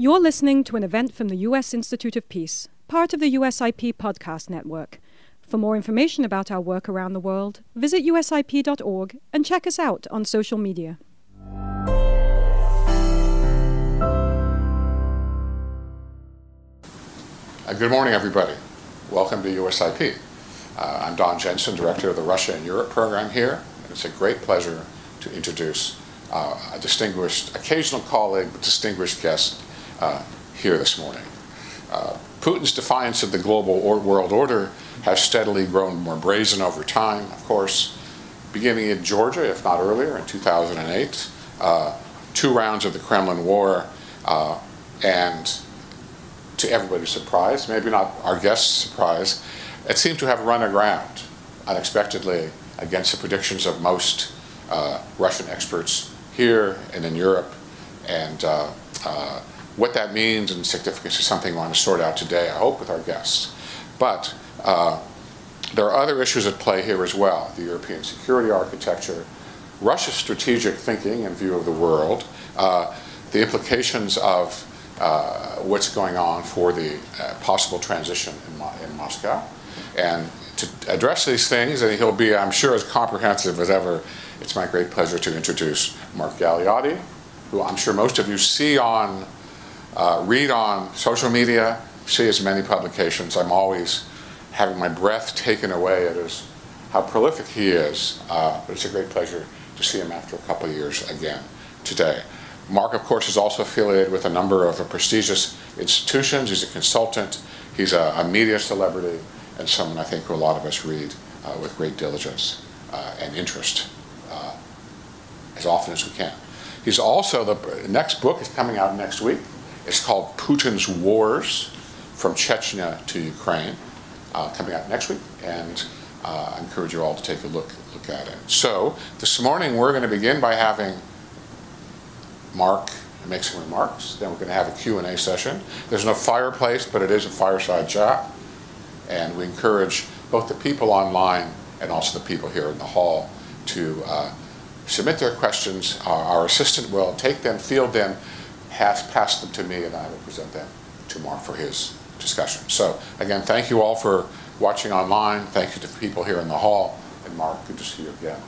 You're listening to an event from the U.S. Institute of Peace, part of the USIP podcast network. For more information about our work around the world, visit usip.org and check us out on social media. Uh, good morning, everybody. Welcome to USIP. Uh, I'm Don Jensen, Director of the Russia and Europe program here, it's a great pleasure to introduce uh, a distinguished, occasional colleague, but distinguished guest uh, here this morning. Uh, Putin's defiance of the global or world order has steadily grown more brazen over time, of course, beginning in Georgia, if not earlier, in 2008, uh, two rounds of the Kremlin War, uh, and to everybody's surprise, maybe not our guest's surprise, it seemed to have run aground unexpectedly against the predictions of most uh, Russian experts here and in Europe. And uh, uh, what that means and significance is something we want to sort out today, I hope, with our guests. But uh, there are other issues at play here as well the European security architecture, Russia's strategic thinking in view of the world, uh, the implications of uh, what's going on for the uh, possible transition in, Mo- in Moscow. And to address these things, and he'll be, I'm sure, as comprehensive as ever, it's my great pleasure to introduce Mark Galeotti, who I'm sure most of you see on, uh, read on social media, see his many publications. I'm always having my breath taken away at his, how prolific he is. Uh, but it's a great pleasure to see him after a couple of years again today. Mark, of course, is also affiliated with a number of prestigious institutions. He's a consultant, he's a, a media celebrity, and someone I think a lot of us read uh, with great diligence uh, and interest uh, as often as we can. He's also, the next book is coming out next week. It's called Putin's Wars From Chechnya to Ukraine, uh, coming out next week. And uh, I encourage you all to take a look, look at it. So, this morning we're going to begin by having Mark make some remarks. Then we're going to have a Q&A session. There's no fireplace, but it is a fireside chat. And we encourage both the people online and also the people here in the hall to uh, submit their questions. Our, our, assistant will take them, field them, pass, pass them to me, and I will present them to Mark for his discussion. So again, thank you all for watching online. Thank you to people here in the hall. And Mark, good to see you again.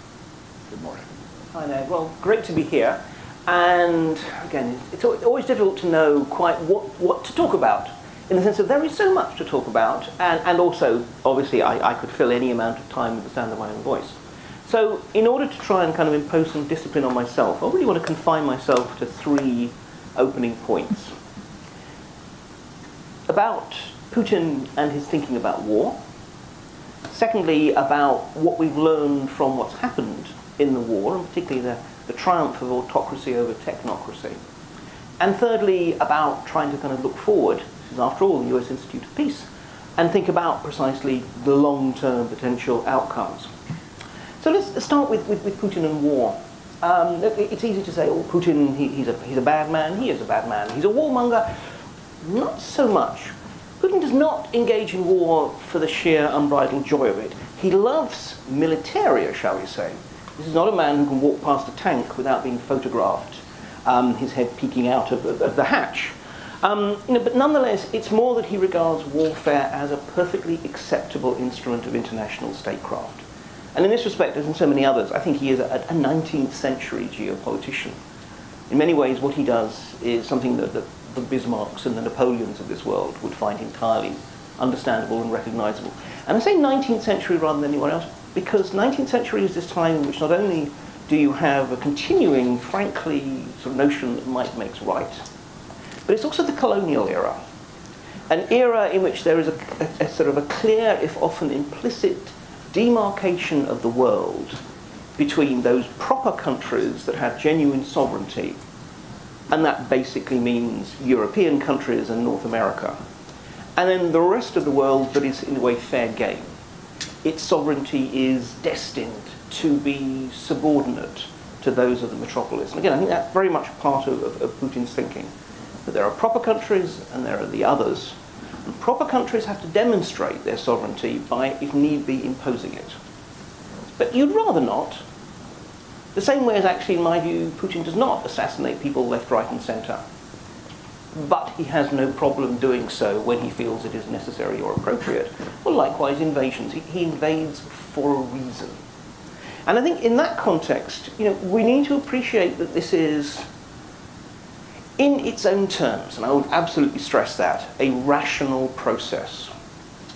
Good morning. Hi, Ned. Well, great to be here. And again, it's always difficult to know quite what, what to talk about, in the sense that there is so much to talk about, and, and also, obviously, I, I could fill any amount of time with the sound of my own voice. So, in order to try and kind of impose some discipline on myself, I really want to confine myself to three opening points. About Putin and his thinking about war. Secondly, about what we've learned from what's happened in the war, and particularly the the triumph of autocracy over technocracy. And thirdly, about trying to kind of look forward, this is after all the US Institute of Peace, and think about precisely the long term potential outcomes. So let's start with, with, with Putin and war. Um, it's easy to say, oh, Putin, he, he's, a, he's a bad man, he is a bad man, he's a warmonger. Not so much. Putin does not engage in war for the sheer unbridled joy of it. He loves militaria, shall we say. This is not a man who can walk past a tank without being photographed, um, his head peeking out of, of, of the hatch. Um, you know, but nonetheless, it's more that he regards warfare as a perfectly acceptable instrument of international statecraft. And in this respect, as in so many others, I think he is a, a 19th century geopolitician. In many ways, what he does is something that, that the Bismarcks and the Napoleons of this world would find entirely understandable and recognizable. And I say 19th century rather than anyone else because 19th century is this time in which not only do you have a continuing, frankly, sort of notion that might makes right, but it's also the colonial era. An era in which there is a, a, a sort of a clear, if often implicit, demarcation of the world between those proper countries that have genuine sovereignty, and that basically means European countries and North America, and then the rest of the world that is, in a way, fair game its sovereignty is destined to be subordinate to those of the metropolis. And again, I think that's very much part of, of, of Putin's thinking. That there are proper countries and there are the others. Proper countries have to demonstrate their sovereignty by, if need be, imposing it. But you'd rather not. The same way as actually, in my view, Putin does not assassinate people left, right, and centre. but he has no problem doing so when he feels it is necessary or appropriate. Well, likewise, invasions. He, he invades for a reason. And I think in that context, you know, we need to appreciate that this is, in its own terms, and I would absolutely stress that, a rational process.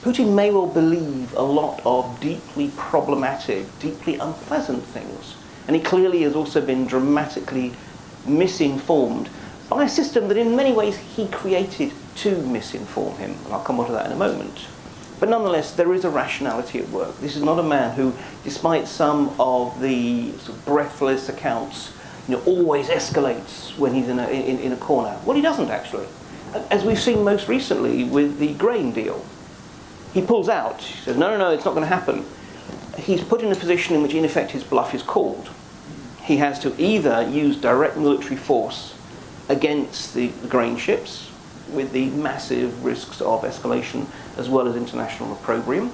Putin may well believe a lot of deeply problematic, deeply unpleasant things. And he clearly has also been dramatically misinformed by a system that in many ways he created to misinform him. And I'll come on to that in a moment. But nonetheless, there is a rationality at work. This is not a man who, despite some of the sort of breathless accounts, you know, always escalates when he's in a, in, in a corner. Well, he doesn't actually. As we've seen most recently with the grain deal. He pulls out. He says, no, no, no, it's not going to happen. He's put in a position in which, in effect, his bluff is called. He has to either use direct military force against the, the grain ships, with the massive risks of escalation as well as international opprobrium.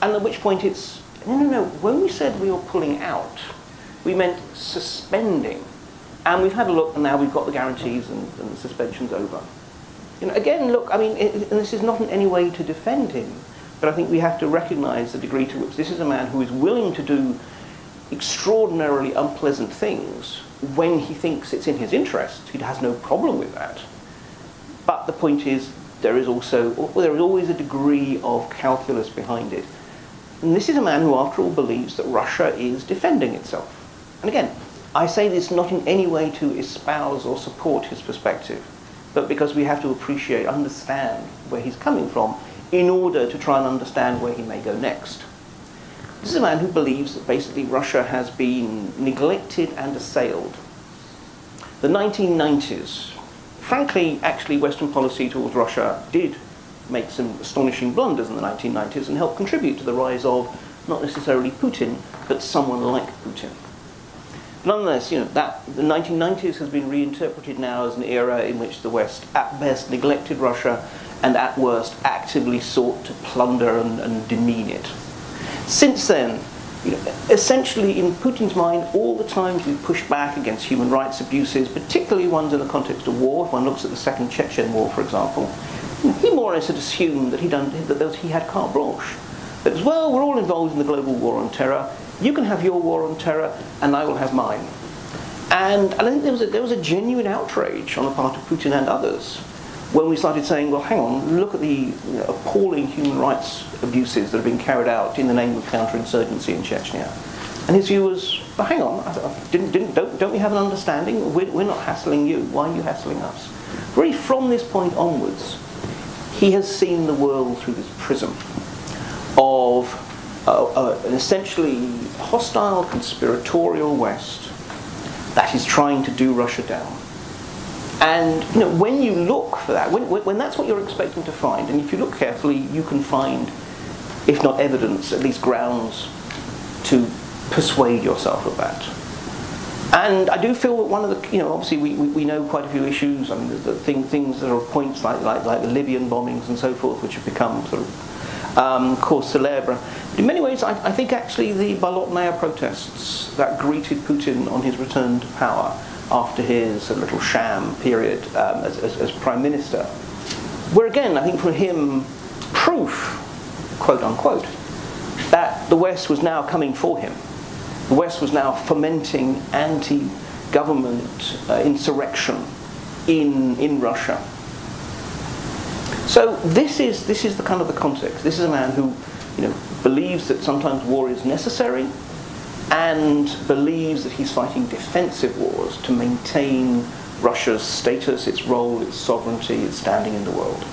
And at which point it's, no, no, no, when we said we were pulling out, we meant suspending. And we've had a look and now we've got the guarantees and, and the suspension's over. You know, again, look, I mean, it, and this is not in any way to defend him, but I think we have to recognize the degree to which this is a man who is willing to do extraordinarily unpleasant things when he thinks it's in his interest. He has no problem with that. But the point is, there is also well, there is always a degree of calculus behind it. And this is a man who, after all, believes that Russia is defending itself. And again, I say this not in any way to espouse or support his perspective, but because we have to appreciate, understand where he's coming from in order to try and understand where he may go next. This is a man who believes that basically Russia has been neglected and assailed. The 1990s, frankly, actually, Western policy towards Russia did make some astonishing blunders in the 1990s and help contribute to the rise of not necessarily Putin, but someone like Putin. Nonetheless, you know, that, the 1990s has been reinterpreted now as an era in which the West, at best, neglected Russia and at worst, actively sought to plunder and, and demean it. Since then, you know, essentially in Putin's mind, all the times we push back against human rights abuses, particularly ones in the context of war, if one looks at the Second Chechen War, for example, he more or less had assumed that, done, that he had carte blanche. That as well, we're all involved in the global war on terror. You can have your war on terror, and I will have mine. And, and I think there was, a, there was a genuine outrage on the part of Putin and others when we started saying, well, hang on, look at the appalling human rights abuses that have been carried out in the name of counterinsurgency in Chechnya. And his view was, hang on, didn't, didn't, don't, don't we have an understanding? We're, we're not hassling you. Why are you hassling us? Really, from this point onwards, he has seen the world through this prism of an essentially hostile, conspiratorial West that is trying to do Russia down and you know, when you look for that, when, when that's what you're expecting to find, and if you look carefully, you can find, if not evidence, at least grounds to persuade yourself of that. And I do feel that one of the, you know, obviously we, we, we know quite a few issues. I mean, the thing, things that are points like, like, like the Libyan bombings and so forth, which have become sort of um, cause celebre. in many ways, I, I think actually the Bolotnaya protests that greeted Putin on his return to power after his little sham period um, as, as, as, prime minister, were again, I think, for him, proof, quote unquote, that the West was now coming for him. The West was now fomenting anti-government uh, insurrection in, in Russia. So this is, this is the kind of the context. This is a man who you know, believes that sometimes war is necessary, and believes that he's fighting defensive wars to maintain Russia's status, its role, its sovereignty, its standing in the world.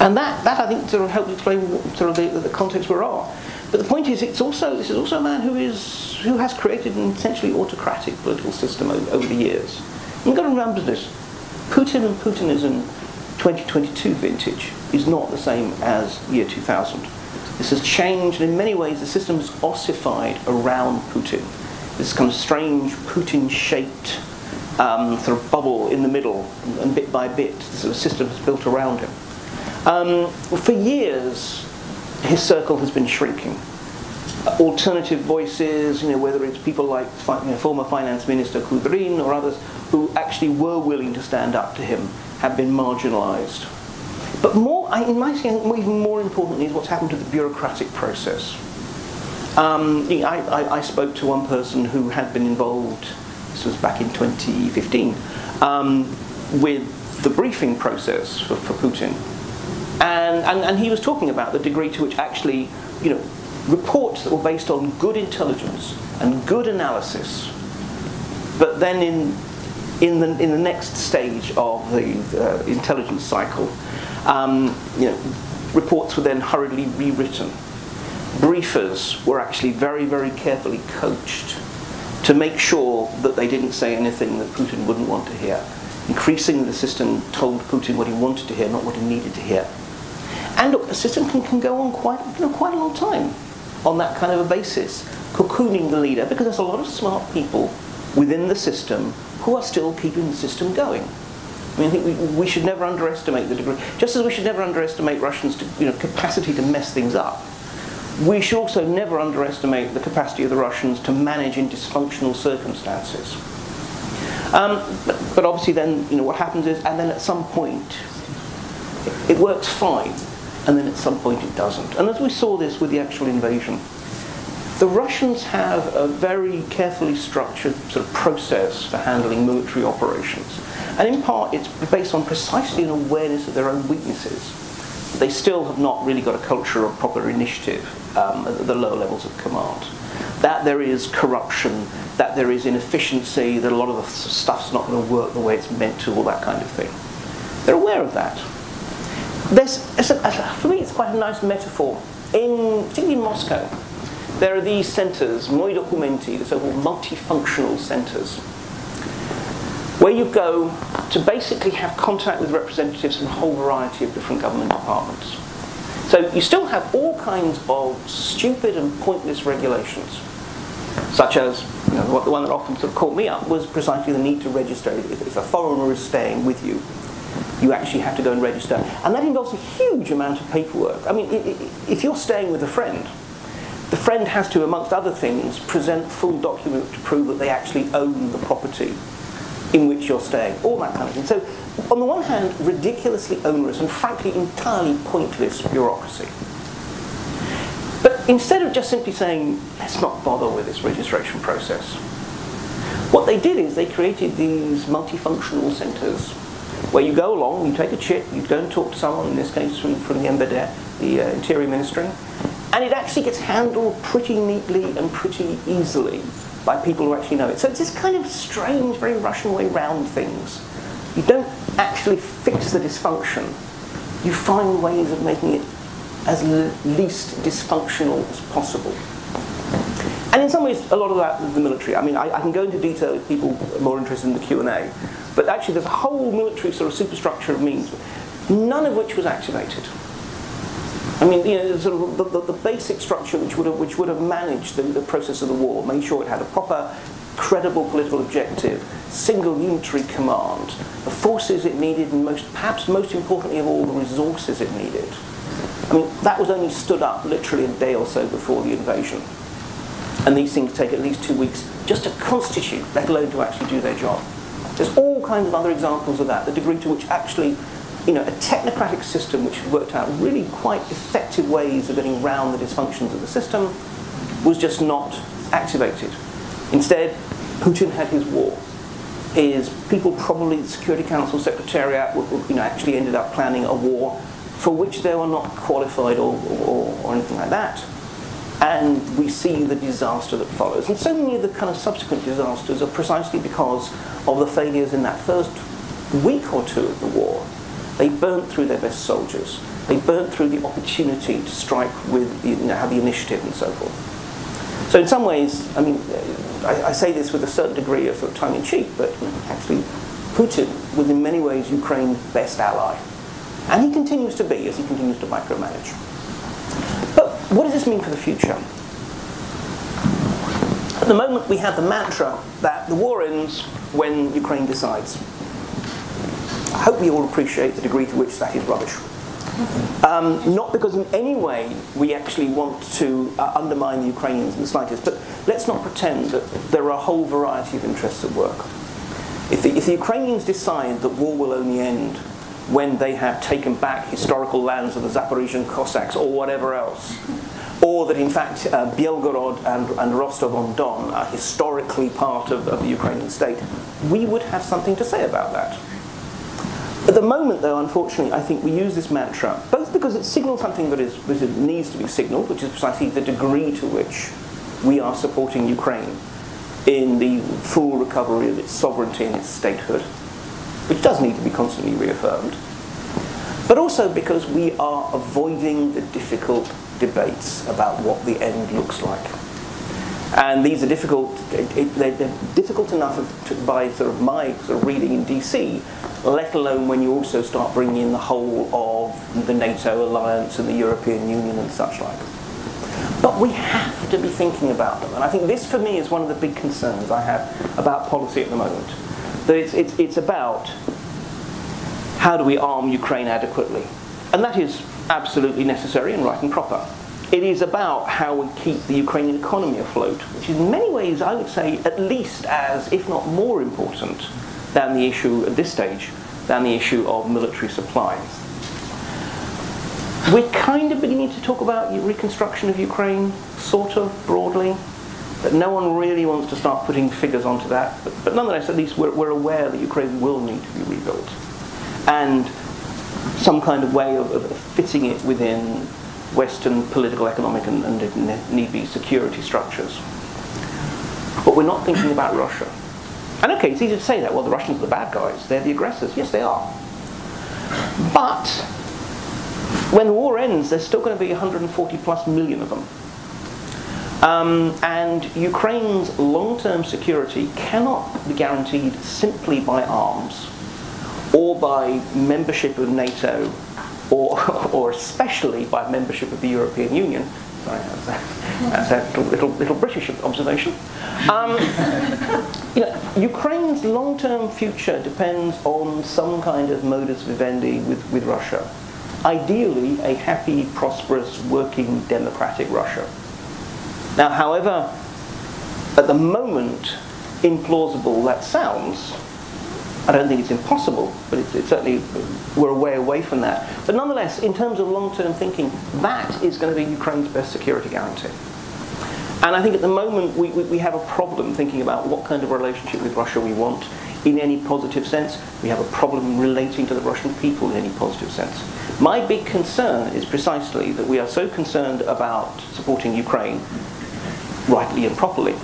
And that, that I think sort of helps explain sort of the, the context we're on. But the point is, it's also this is also a man who is who has created an essentially autocratic political system over, over the years. And you've got to remember this: Putin and Putinism 2022 vintage is not the same as year 2000. This has changed, and in many ways, the system has ossified around Putin. This kind of strange Putin-shaped um, sort of bubble in the middle, and bit by bit, the sort of system has built around him. Um, for years, his circle has been shrinking. Alternative voices, you know, whether it's people like you know, former finance minister Kudrin or others, who actually were willing to stand up to him have been marginalised. But more, in my opinion, even more importantly, is what's happened to the bureaucratic process. Um, I, I, I, spoke to one person who had been involved, this was back in 2015, um, with the briefing process for, for Putin. And, and, and he was talking about the degree to which actually, you know, reports that were based on good intelligence and good analysis, but then in, in, the, in the next stage of the uh, intelligence cycle, um, you know, reports were then hurriedly rewritten. Briefers were actually very, very carefully coached to make sure that they didn't say anything that Putin wouldn't want to hear. Increasingly, the system told Putin what he wanted to hear, not what he needed to hear. And look, a system can, can go on quite, you know, quite a long time on that kind of a basis, cocooning the leader, because there's a lot of smart people within the system who are still keeping the system going. I mean, I think we, we should never underestimate the degree, just as we should never underestimate Russians' to, you know, capacity to mess things up. We should also never underestimate the capacity of the Russians to manage in dysfunctional circumstances. Um, but, but, obviously, then you know what happens is, and then at some point, it, it works fine, and then at some point it doesn't. And as we saw this with the actual invasion, the Russians have a very carefully structured sort of process for handling military operations. And in part, it's based on precisely an awareness of their own weaknesses. They still have not really got a culture of proper initiative um, at the lower levels of command. That there is corruption, that there is inefficiency, that a lot of the stuff's not going to work the way it's meant to, all that kind of thing. They're aware of that. There's, for me, it's quite a nice metaphor. In, particularly in Moscow, there are these centres, moi documenti, the so-called multifunctional centres, where you go to basically have contact with representatives from a whole variety of different government departments. So you still have all kinds of stupid and pointless regulations, such as you know, what the one that often sort of caught me up was precisely the need to register. If, if a foreigner is staying with you, you actually have to go and register, and that involves a huge amount of paperwork. I mean, if you're staying with a friend, the friend has to, amongst other things, present full documents to prove that they actually own the property in which you're staying, all that kind of thing. So, on the one hand, ridiculously onerous and frankly entirely pointless bureaucracy. But instead of just simply saying, let's not bother with this registration process, what they did is they created these multifunctional centres where you go along, you take a chip, you go and talk to someone, in this case from, from the MVD, the uh, Interior Ministry, and it actually gets handled pretty neatly and pretty easily by people who actually know it. So it's this kind of strange, very Russian way round things. You don't actually fix the dysfunction. You find ways of making it as least dysfunctional as possible. And in some ways, a lot of that is the military. I mean, I, I can go into detail if people are more interested in the Q&A. But actually, there's a whole military sort of superstructure of means, none of which was activated. I mean, you know, sort of the, the, the, basic structure which would have, which would have managed the, the process of the war, made sure it had a proper, credible political objective, single unitary command, the forces it needed, and most, perhaps most importantly of all, the resources it needed. I mean, that was only stood up literally a day or so before the invasion. And these things take at least two weeks just to constitute, let alone to actually do their job. There's all kinds of other examples of that, the degree to which actually you know, a technocratic system which had worked out really quite effective ways of getting around the dysfunctions of the system was just not activated. Instead, Putin had his war. His people, probably the Security Council Secretariat, you know, actually ended up planning a war for which they were not qualified or, or, or anything like that. And we see the disaster that follows. And so many of the kind of subsequent disasters are precisely because of the failures in that first week or two of the war they burnt through their best soldiers. They burnt through the opportunity to strike with, you know, have the initiative and so forth. So in some ways, I mean, I, I say this with a certain degree of, of tongue-in-cheek, but actually Putin was in many ways Ukraine's best ally. And he continues to be as he continues to micromanage. But what does this mean for the future? At the moment, we have the mantra that the war ends when Ukraine decides. I hope we all appreciate the degree to which that is rubbish. Um, not because in any way we actually want to uh, undermine the Ukrainians in the slightest, but let's not pretend that there are a whole variety of interests at work. If the, if the Ukrainians decide that war will only end when they have taken back historical lands of the Zaporizhian Cossacks or whatever else, or that in fact uh, Belgorod and, and Rostov-on-Don are historically part of, of the Ukrainian state, we would have something to say about that. At the moment, though, unfortunately, I think we use this mantra, both because it signals something that, is, that needs to be signaled, which is precisely the degree to which we are supporting Ukraine in the full recovery of its sovereignty and its statehood, which does need to be constantly reaffirmed, but also because we are avoiding the difficult debates about what the end looks like. And these are difficult, they're difficult enough by sort of my sort of reading in DC, let alone when you also start bringing in the whole of the NATO alliance and the European Union and such like. But we have to be thinking about them. And I think this, for me, is one of the big concerns I have about policy at the moment. That it's, it's, it's about how do we arm Ukraine adequately? And that is absolutely necessary and right and proper. It is about how we keep the Ukrainian economy afloat, which is, in many ways, I would say, at least as, if not more important than the issue at this stage, than the issue of military supply. We're kind of beginning to talk about reconstruction of Ukraine, sort of broadly, but no one really wants to start putting figures onto that. But, but nonetheless, at least we're, we're, aware that Ukraine will need to be rebuilt. And some kind of way of, of fitting it within Western political, economic, and, and need be security structures. But we're not thinking about Russia. And okay, it's easy to say that. Well, the Russians are the bad guys. They're the aggressors. Yes, they are. But when the war ends, there's still going to be 140 plus million of them. Um, and Ukraine's long-term security cannot be guaranteed simply by arms or by membership of NATO or, or especially by membership of the European Union. Sorry, that's a, little, little, little British observation. Um, you know, Ukraine's long-term future depends on some kind of modus vivendi with, with Russia ideally a happy, prosperous, working, democratic Russia. Now, however, at the moment, implausible that sounds, I don't think it's impossible, but it's, it's, certainly, we're a way away from that. But nonetheless, in terms of long-term thinking, that is going to be Ukraine's best security guarantee. And I think at the moment we, we, we have a problem thinking about what kind of relationship with Russia we want in any positive sense. We have a problem relating to the Russian people in any positive sense. My big concern is precisely that we are so concerned about supporting Ukraine, rightly and properly,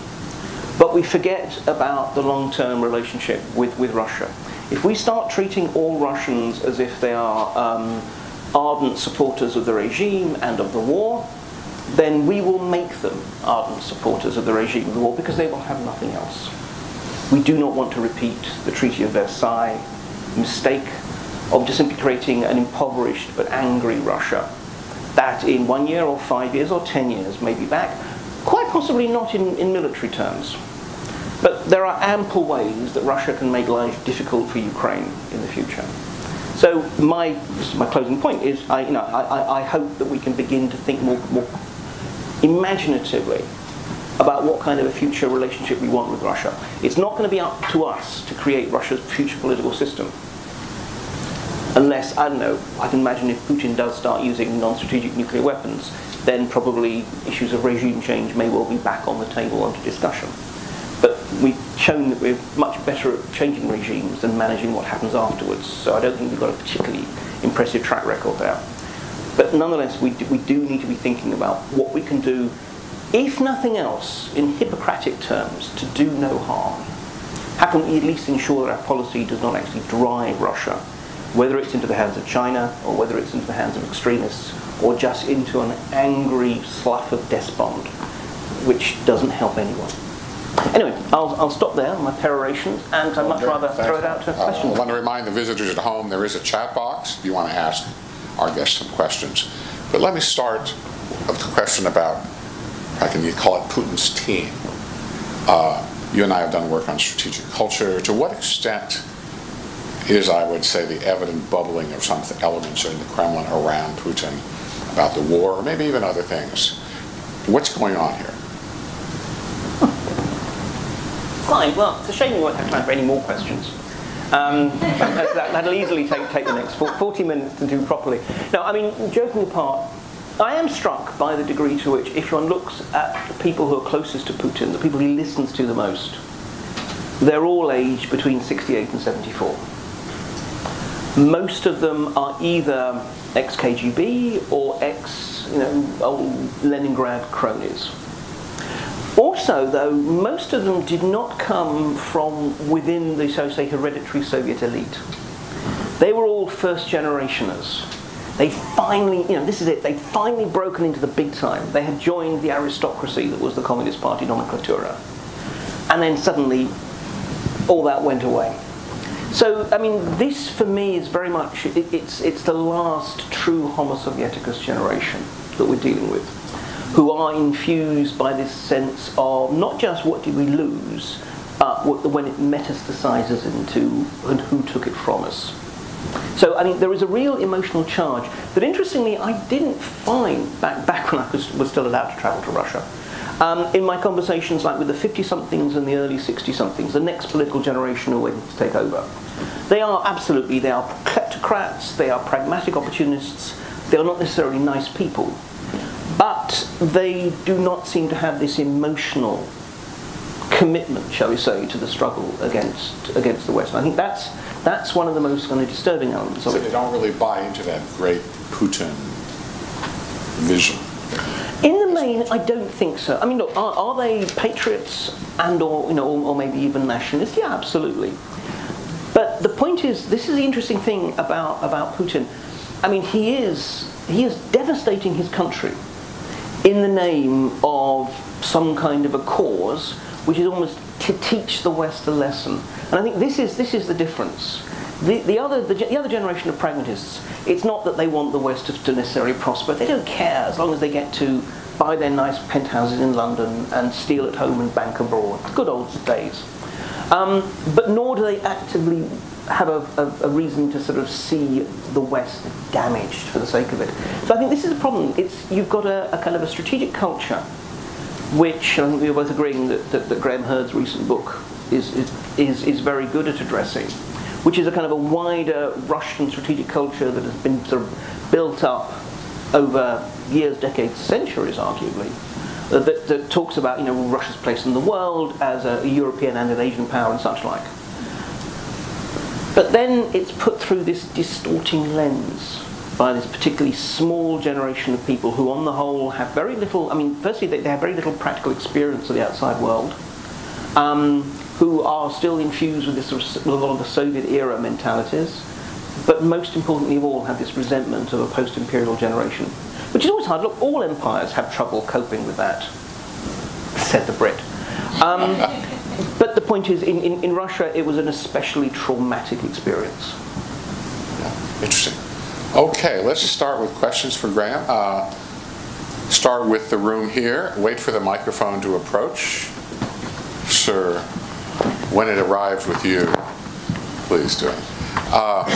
but we forget about the long-term relationship with, with Russia. If we start treating all Russians as if they are um, ardent supporters of the regime and of the war, then we will make them ardent supporters of the regime of the war because they will have nothing else. We do not want to repeat the Treaty of Versailles mistake of just simply creating an impoverished but angry Russia that in one year or five years or ten years may be back, quite possibly not in, in military terms. But there are ample ways that Russia can make life difficult for Ukraine in the future. So my, my closing point is I, you know, I, I hope that we can begin to think more, more imaginatively about what kind of a future relationship we want with Russia. It's not going to be up to us to create Russia's future political system unless, I don't know, I can imagine if Putin does start using non-strategic nuclear weapons, then probably issues of regime change may well be back on the table under discussion. But we've shown that we're much better at changing regimes than managing what happens afterwards, so I don't think we've got a particularly impressive track record there. But nonetheless, we do, we do need to be thinking about what we can do, if nothing else, in Hippocratic terms, to do no harm. How can we at least ensure that our policy does not actually drive Russia whether it's into the hands of China or whether it's into the hands of extremists or just into an angry slough of despond, which doesn't help anyone. Anyway, I'll, I'll stop there my perorations, and I'd much rather throw it out to uh, questions. I want to remind the visitors at home there is a chat box if you want to ask our guests some questions. But let me start with the question about, I can you call it Putin's team. Uh, you and I have done work on strategic culture. To what extent is, I would say, the evident bubbling of some elements in the Kremlin around Putin about the war, or maybe even other things. What's going on here? Fine. Well, it's a shame we won't have time for any more questions. Um, that, that'll easily take, take the next 40 minutes to do properly. Now, I mean, joking apart, I am struck by the degree to which, if one looks at the people who are closest to Putin, the people he listens to the most, they're all aged between 68 and 74. Most of them are either ex-KGB or ex, you know, old Leningrad cronies. Also, though, most of them did not come from within the, so say, hereditary Soviet elite. They were all first generationers. They finally, you know, this is it, they'd finally broken into the big time. They had joined the aristocracy that was the Communist Party nomenklatura. And then suddenly, all that went away. So, I mean, this for me is very much, it, it's, it's the last true Homo Sovieticus generation that we're dealing with who are infused by this sense of not just what did we lose, but when it metastasizes into and who took it from us. So I mean, there is a real emotional charge that, interestingly, I didn't find back back when I was, was still allowed to travel to Russia. Um, in my conversations, like with the 50-somethings and the early 60-somethings, the next political generation who are waiting to take over, they are absolutely they are kleptocrats, they are pragmatic opportunists, they are not necessarily nice people. But they do not seem to have this emotional commitment, shall we say, to the struggle against against the West. And I think that's that's one of the most kind of disturbing elements so of it. they don't really buy into that great Putin vision. In the main, I don't think so. I mean, look, are, are they patriots and or you know, or, or maybe even nationalists? Yeah, absolutely. But the point is, this is the interesting thing about about Putin. I mean, he is he is devastating his country in the name of some kind of a cause, which is almost to teach the West a lesson. And I think this is, this is the difference. The, the, other, the, the other generation of pragmatists, it's not that they want the West to, necessarily prosper. They don't care as long as they get to buy their nice penthouses in London and steal at home and bank abroad. Good old days. Um, but nor do they actively have a, a, a, reason to sort of see the West damaged for the sake of it. So I think this is a problem. It's, you've got a, a kind of a strategic culture, which I think we are both agreeing that, that, that Graeme Herd's recent book is, is, is, is very good at addressing, which is a kind of a wider Russian strategic culture that has been sort of built up over years, decades, centuries, arguably, that, that, talks about you know Russia's place in the world as a European and an Asian power and such like. But then it's put through this distorting lens by this particularly small generation of people who, on the whole, have very little. I mean, firstly, they, have very little practical experience of the outside world, um, who are still infused with, this with a lot of the Soviet era mentalities, but most importantly of all, have this resentment of a post imperial generation, which is always hard. Look, all empires have trouble coping with that, said the Brit. Um, but the point is, in, in, in, Russia, it was an especially traumatic experience. Yeah, interesting. Okay, let's start with questions for Graham. Uh, start with the room here. Wait for the microphone to approach. Sir, when it arrives with you, please do. Uh,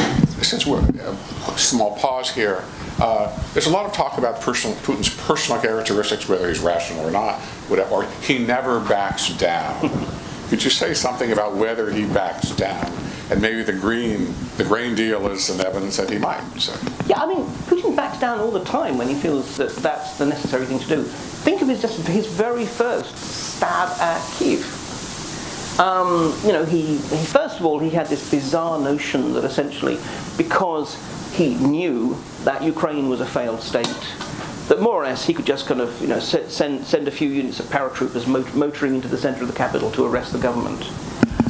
since we're a uh, small pause here, uh, there's a lot of talk about personal, Putin's personal characteristics, whether he's rational or not, whatever, or he never backs down. Could you say something about whether he backs down? And maybe the green, the grain deal is an evidence that he might. So. Yeah, I mean, Putin backs down all the time when he feels that that's the necessary thing to do. Think of his just his very first stab at Kiev. Um, you know, he, he first of all he had this bizarre notion that essentially, because he knew that Ukraine was a failed state, that more or less he could just kind of you know send send a few units of paratroopers motoring into the centre of the capital to arrest the government.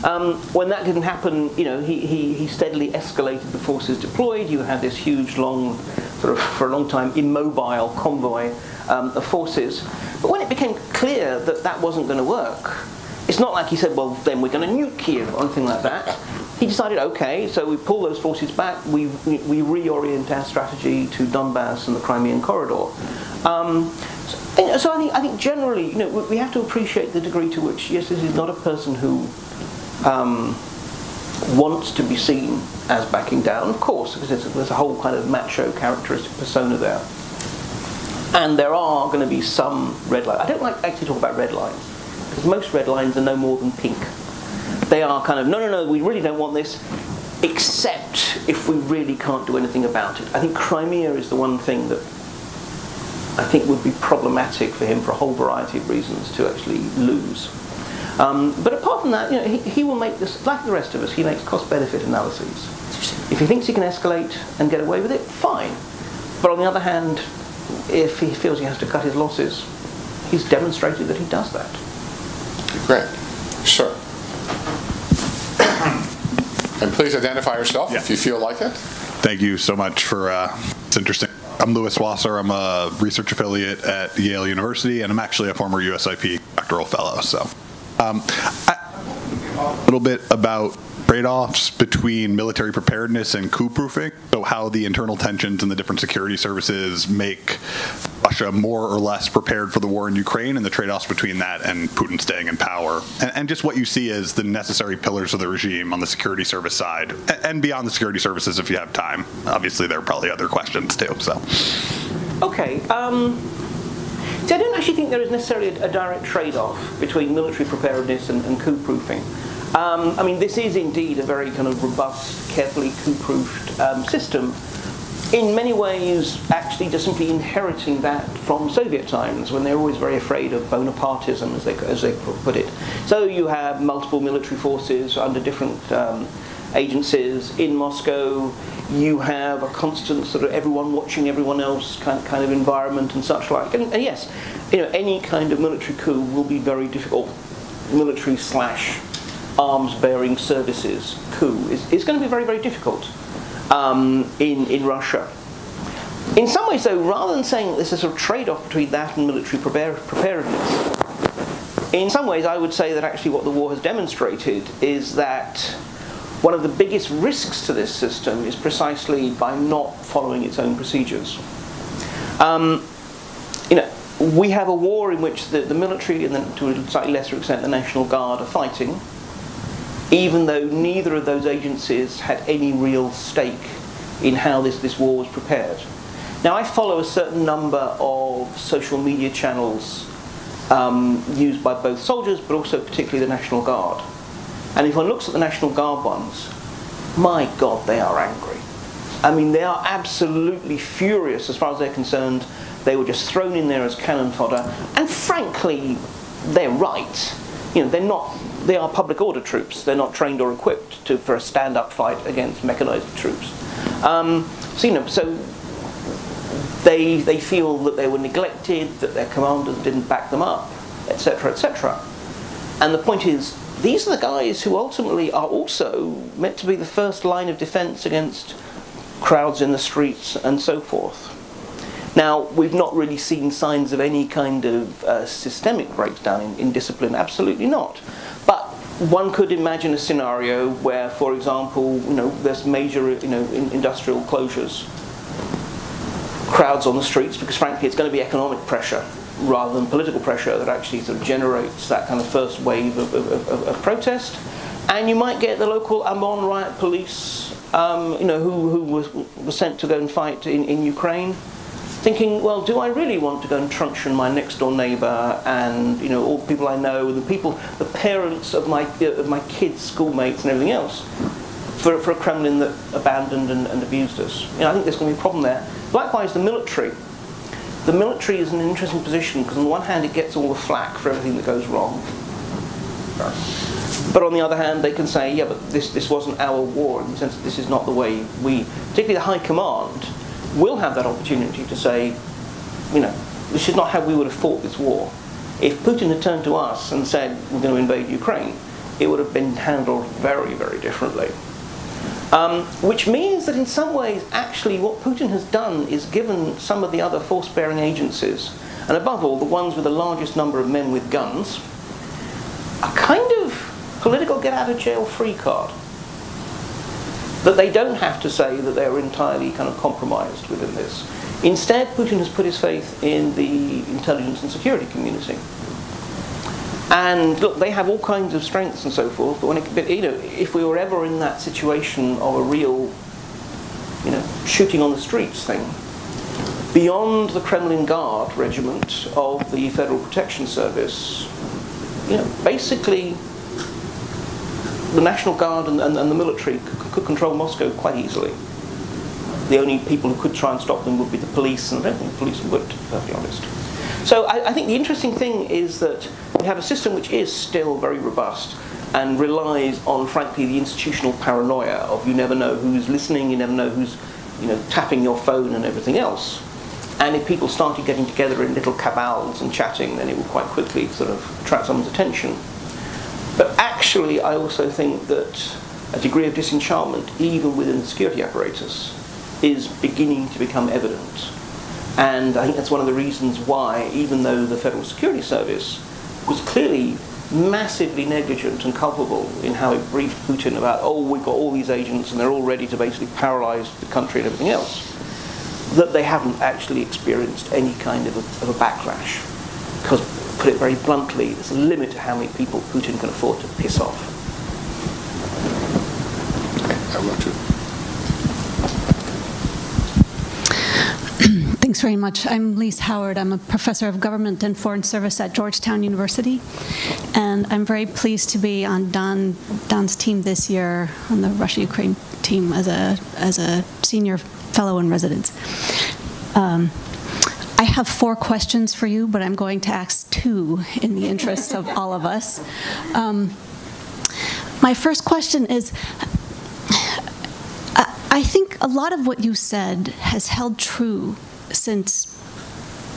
Um, when that didn't happen, you know, he, he, he steadily escalated the forces deployed. You had this huge, long, sort of for a long time, immobile convoy um, of forces. But when it became clear that that wasn't going to work, it's not like he said, well, then we're going to nuke Kiev or anything like that. He decided, okay, so we pull those forces back, we, we, we reorient our strategy to Donbass and the Crimean corridor. Um, so, so, I think, I think generally, you know, we have to appreciate the degree to which, yes, this is not a person who um, wants to be seen as backing down, of course, because there's a whole kind of macho characteristic persona there. And there are going to be some red lines. I don't like actually talk about red lines, because most red lines are no more than pink. they are kind of, no, no, no, we really don't want this, except if we really can't do anything about it. I think Crimea is the one thing that I think would be problematic for him for a whole variety of reasons to actually lose. Um, but apart from that, you know, he, he will make this, like the rest of us, he makes cost-benefit analyses. If he thinks he can escalate and get away with it, fine. But on the other hand, if he feels he has to cut his losses, he's demonstrated that he does that. Great. Sure. and please identify yourself Yeah. if you feel like it. Thank you so much for, uh, it's interesting. I'm Lewis Wasser. I'm a research affiliate at Yale University, and I'm actually a former USIP doctoral fellow. So, um, I, a little bit about trade-offs between military preparedness and coup-proofing. So, how the internal tensions in the different security services make Russia more or less prepared for the war in Ukraine, and the trade-offs between that and Putin staying in power, and, and just what you see as the necessary pillars of the regime on the security service side, and beyond the security services, if you have time. Obviously, there are probably other questions too. So. Okay. Um, so I don't actually think there is necessarily a, a direct trade-off between military preparedness and, and coup-proofing. Um, I mean, this is indeed a very kind of robust, carefully coup-proofed um, system. In many ways, actually just simply inheriting that from Soviet times, when they were always very afraid of Bonapartism, as they, as they put it. So you have multiple military forces under different um, agencies in Moscow. You have a constant sort of everyone watching everyone else kind kind of environment and such like. And, and yes, you know, any kind of military coup will be very difficult. Military slash arms-bearing services coup is, is going to be very, very difficult um, in, in Russia. In some ways, though, rather than saying there's a sort of trade-off between that and military preparedness, in some ways, I would say that actually what the war has demonstrated is that one of the biggest risks to this system is precisely by not following its own procedures. Um, you know, we have a war in which the, the military and then to a slightly lesser extent the National Guard are fighting, even though neither of those agencies had any real stake in how this, this war was prepared. Now, I follow a certain number of social media channels um, used by both soldiers, but also particularly the National Guard. And if one looks at the National Guard ones, my God, they are angry. I mean, they are absolutely furious as far as they're concerned. They were just thrown in there as cannon fodder. And frankly, they're right. You know, they're not, they are public order troops. They're not trained or equipped to, for a stand-up fight against mechanized troops. Um, so, you know, so they, they feel that they were neglected, that their commanders didn't back them up, etc., etc. And the point is, these are the guys who ultimately are also meant to be the first line of defense against crowds in the streets and so forth. Now, we've not really seen signs of any kind of uh, systemic breakdown in, in discipline, absolutely not. One could imagine a scenario where, for example, you know, there's major you know, in, industrial closures, crowds on the streets, because frankly it's going to be economic pressure rather than political pressure that actually sort of generates that kind of first wave of, of, of, of protest. And you might get the local OMON riot police, um, you know, who, who was, was sent to go and fight in, in Ukraine, thinking, well, do I really want to go and truncheon my next door neighbour and you know all the people I know, the people, the parents of my uh, of my kids' schoolmates and everything else, for, for a Kremlin that abandoned and, and abused us? You know, I think there's going to be a problem there. Likewise, the military. The military is in an interesting position because on the one hand it gets all the flack for everything that goes wrong. But on the other hand, they can say, yeah, but this, this wasn't our war in the sense that this is not the way we, particularly the high command, will have that opportunity to say, you know, this is not how we would have fought this war. If Putin had turned to us and said, we're going to invade Ukraine, it would have been handled very, very differently. Um, which means that in some ways, actually, what Putin has done is given some of the other force bearing agencies, and above all, the ones with the largest number of men with guns, a kind of political get out of jail free card. That they don't have to say that they're entirely kind of compromised within this. Instead, Putin has put his faith in the intelligence and security community. And look, they have all kinds of strengths and so forth. But it, but, you know, if we were ever in that situation of a real, you know, shooting on the streets thing, beyond the Kremlin Guard regiment of the Federal Protection Service, you know, basically the National Guard and, and, and the military could, could control Moscow quite easily. The only people who could try and stop them would be the police, and I don't think the police would, to be perfectly honest. So I, I, think the interesting thing is that we have a system which is still very robust and relies on, frankly, the institutional paranoia of you never know who's listening, you never know who's you know, tapping your phone and everything else. And if people started getting together in little cabals and chatting, then it would quite quickly sort of attract someone's attention. But actually, I also think that a degree of disenchantment, even within the security apparatus, is beginning to become evident. And I think that's one of the reasons why, even though the Federal Security Service was clearly massively negligent and culpable in how it briefed Putin about, oh, we've got all these agents and they're all ready to basically paralyze the country and everything else, that they haven't actually experienced any kind of a, of a backlash. Because, put it very bluntly, there's a limit to how many people Putin can afford to piss off. Okay, I want to. Thanks very much. I'm Lise Howard. I'm a professor of government and foreign service at Georgetown University, and I'm very pleased to be on Don Don's team this year on the Russia-Ukraine team as a as a senior fellow in residence. Um, I have four questions for you, but I'm going to ask two in the interests of all of us. Um, my first question is I think a lot of what you said has held true since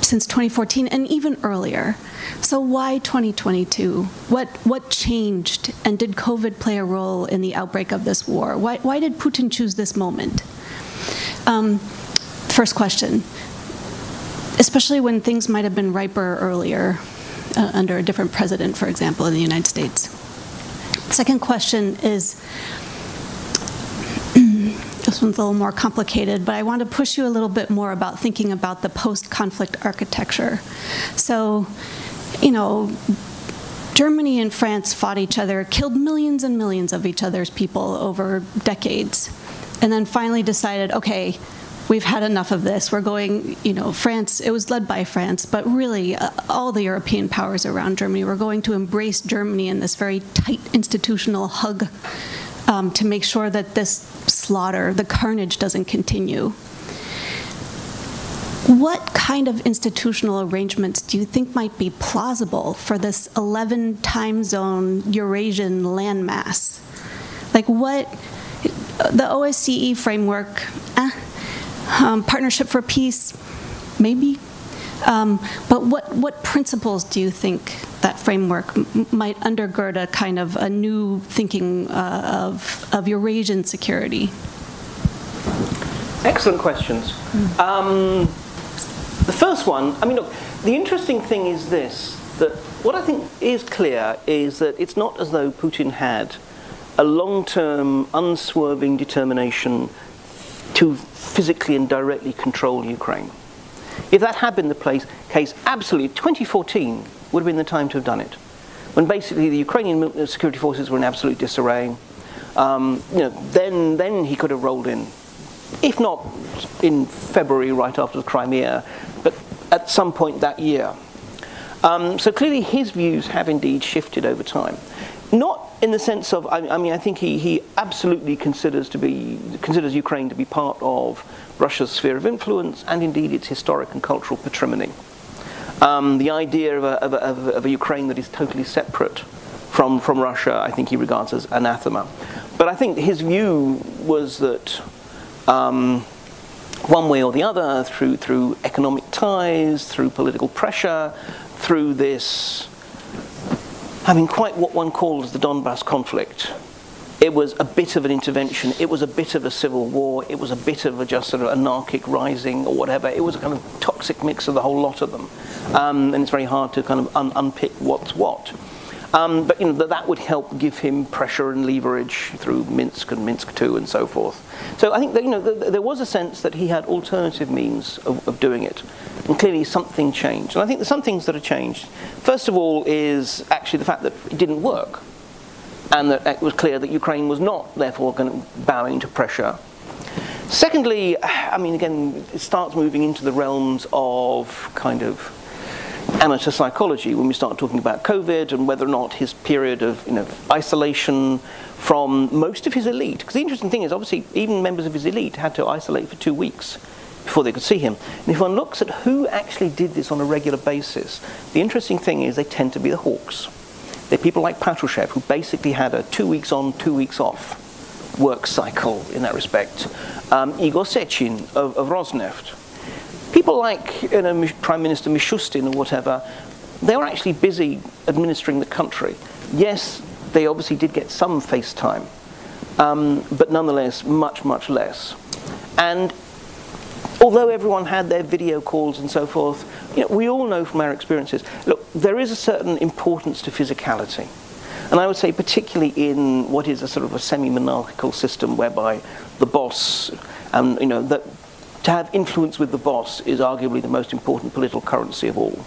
since 2014 and even earlier. So why 2022? What what changed and did COVID play a role in the outbreak of this war? Why why did Putin choose this moment? Um, first question. Especially when things might have been riper earlier uh, under a different president, for example, in the United States. Second question is this one's a little more complicated, but I want to push you a little bit more about thinking about the post conflict architecture. So, you know, Germany and France fought each other, killed millions and millions of each other's people over decades, and then finally decided, okay, we've had enough of this. We're going, you know, France, it was led by France, but really uh, all the European powers around Germany were going to embrace Germany in this very tight institutional hug um, to make sure that this slaughter, the carnage, doesn't continue. What kind of institutional arrangements do you think might be plausible for this 11 time zone Eurasian landmass? Like what, the OSCE framework, eh, um, Partnership for Peace, maybe. Um, but what, what principles do you think that framework might undergird a kind of a new thinking uh, of, of Eurasian security? Excellent questions. Mm. Um, the first one, I mean, look, the interesting thing is this that what I think is clear is that it's not as though Putin had a long term, unswerving determination to physically and directly control Ukraine. If that had been the place, case, absolutely, 2014 would have been the time to have done it. When basically the Ukrainian security forces were in absolute disarray, um, you know, then, then he could have rolled in. If not in February, right after the Crimea, but at some point that year. Um, so clearly his views have indeed shifted over time. Not in the sense of, I, I mean, I think he, he absolutely considers, to be, considers Ukraine to be part of Russia's sphere of influence and indeed its historic and cultural patrimony. Um, the idea of a, of, a, of a, Ukraine that is totally separate from, from Russia, I think he regards as anathema. But I think his view was that um, one way or the other, through, through economic ties, through political pressure, through this, Mean, quite what one calls the Donbass conflict, it was a bit of an intervention. It was a bit of a civil war. It was a bit of a just sort of anarchic rising or whatever. It was a kind of toxic mix of the whole lot of them. Um, and it's very hard to kind of un- unpick what's what. Um, but you know that, that would help give him pressure and leverage through Minsk and Minsk II and so forth. So I think that you know th- there was a sense that he had alternative means of, of, doing it, and clearly something changed. And I think there's some things that have changed. First of all is actually the fact that it didn't work and that it was clear that Ukraine was not, therefore, going to bow into pressure. Secondly, I mean, again, it starts moving into the realms of kind of amateur psychology when we start talking about COVID and whether or not his period of you know, isolation from most of his elite. Because the interesting thing is, obviously, even members of his elite had to isolate for two weeks before they could see him. And if one looks at who actually did this on a regular basis, the interesting thing is they tend to be the hawks. They're people like Patrushev, who basically had a two weeks on, two weeks off work cycle in that respect. Um, Igor Sechin of, of Rosneft. People like you know, Prime Minister Mishustin or whatever, they were actually busy administering the country. Yes, they obviously did get some face time, um, but nonetheless, much, much less. And although everyone had their video calls and so forth, you know, we all know from our experiences, look, there is a certain importance to physicality. And I would say particularly in what is a sort of a semi-monarchical system whereby the boss, and you know, that to have influence with the boss is arguably the most important political currency of all.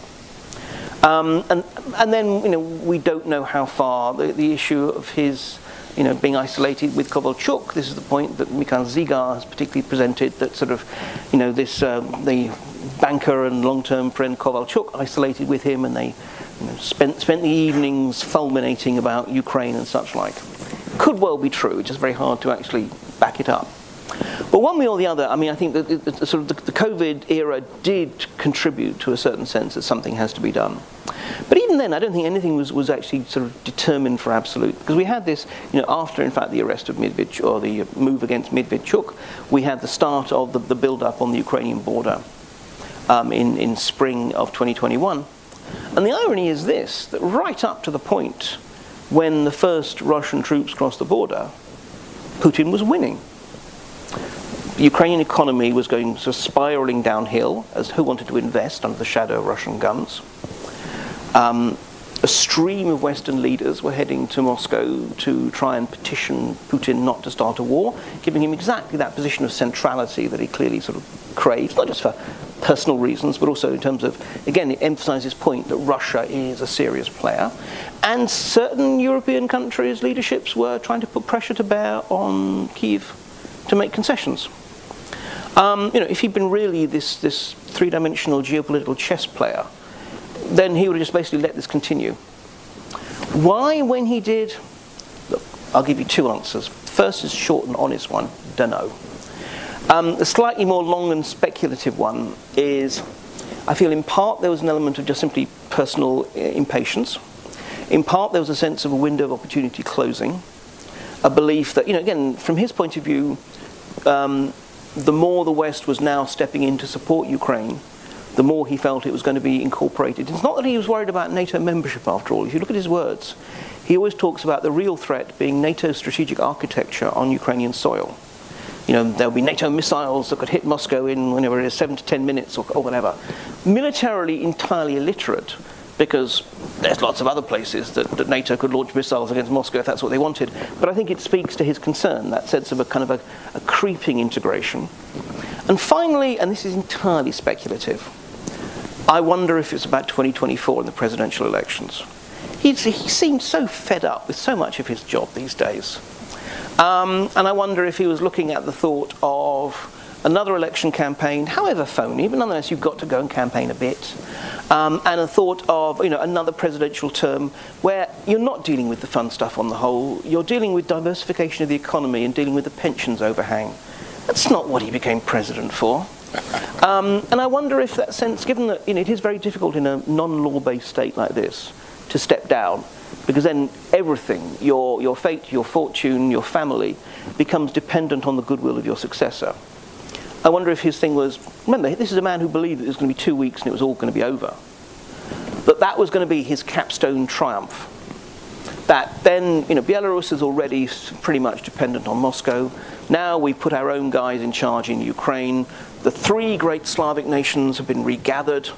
Um, and, and then, you know, we don't know how far the, the issue of his, you know, being isolated with Kovalchuk. This is the point that Mikhail Zygar has particularly presented that sort of, you know, this, um, the banker and long-term friend Kovalchuk isolated with him and they you know, spent, spent the evenings fulminating about Ukraine and such like. Could well be true, it's just very hard to actually back it up. But one way or the other, I mean, I think that the, the, sort of the, the, COVID era did contribute to a certain sense that something has to be done. But even then, I don't think anything was, was actually sort of determined for absolute. Because we had this, you know, after, in fact, the arrest of Medvedchuk, or the move against Medvedchuk, we had the start of the, the build-up on the Ukrainian border um, in, in spring of 2021. And the irony is this, that right up to the point when the first Russian troops crossed the border, Putin was winning the Ukrainian economy was going sort of spiraling downhill as who wanted to invest under the shadow of Russian guns. Um, a stream of Western leaders were heading to Moscow to try and petition Putin not to start a war, giving him exactly that position of centrality that he clearly sort of craves, not just for personal reasons, but also in terms of, again, it emphasizes point that Russia is a serious player. And certain European countries' leaderships were trying to put pressure to bear on Kiev to make concessions. Um, you know, if he'd been really this, this three-dimensional geopolitical chess player, then he would have just basically let this continue. Why, when he did, look, I'll give you two answers. First is short and honest one, don't know. Um, the slightly more long and speculative one is, I feel in part there was an element of just simply personal uh, impatience. In part there was a sense of a window of opportunity closing, a belief that, you know, again, from his point of view, um, the more the West was now stepping in to support Ukraine, the more he felt it was going to be incorporated. It's not that he was worried about NATO membership after all. If you look at his words, he always talks about the real threat being NATO's strategic architecture on Ukrainian soil. You know, there'll be NATO missiles that could hit Moscow in whenever it is seven to ten minutes or, or whatever. Militarily entirely illiterate, because there's lots of other places that, that, NATO could launch missiles against Moscow if that's what they wanted. But I think it speaks to his concern, that sense of a kind of a, a creeping integration. And finally, and this is entirely speculative, I wonder if it's about 2024 in the presidential elections. He's, he seems so fed up with so much of his job these days. Um, and I wonder if he was looking at the thought of another election campaign, however phony, but nonetheless you've got to go and campaign a bit. Um, and a thought of you know another presidential term where you're not dealing with the fun stuff on the whole, you're dealing with diversification of the economy and dealing with the pensions overhang. That's not what he became president for. Um, and I wonder if that sense, given that you know, it is very difficult in a non-law-based state like this to step down, because then everything, your, your fate, your fortune, your family, becomes dependent on the goodwill of your successor. I wonder if his thing was, remember, this is a man who believed that it was going to be two weeks and it was all going to be over. That that was going to be his capstone triumph. That then, you know, Belarus is already pretty much dependent on Moscow. Now we put our own guys in charge in Ukraine. The three great Slavic nations have been regathered,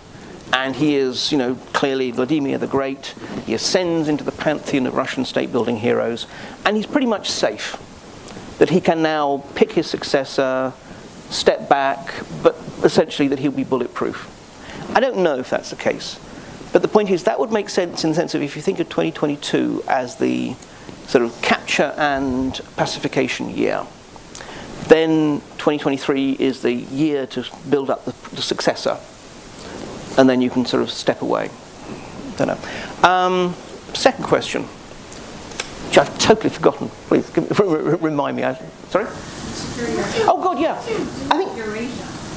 and he is, you know, clearly Vladimir the Great. He ascends into the pantheon of Russian state-building heroes, and he's pretty much safe. That he can now pick his successor, step back, but essentially that he'll be bulletproof. I don't know if that's the case. But the point is that would make sense in the sense of if you think of 2022 as the sort of capture and pacification year, then 2023 is the year to build up the, the successor, and then you can sort of step away. don't know. Um, second question, which I've totally forgotten. Please give, remind me. I, sorry. Oh God, yeah. I think.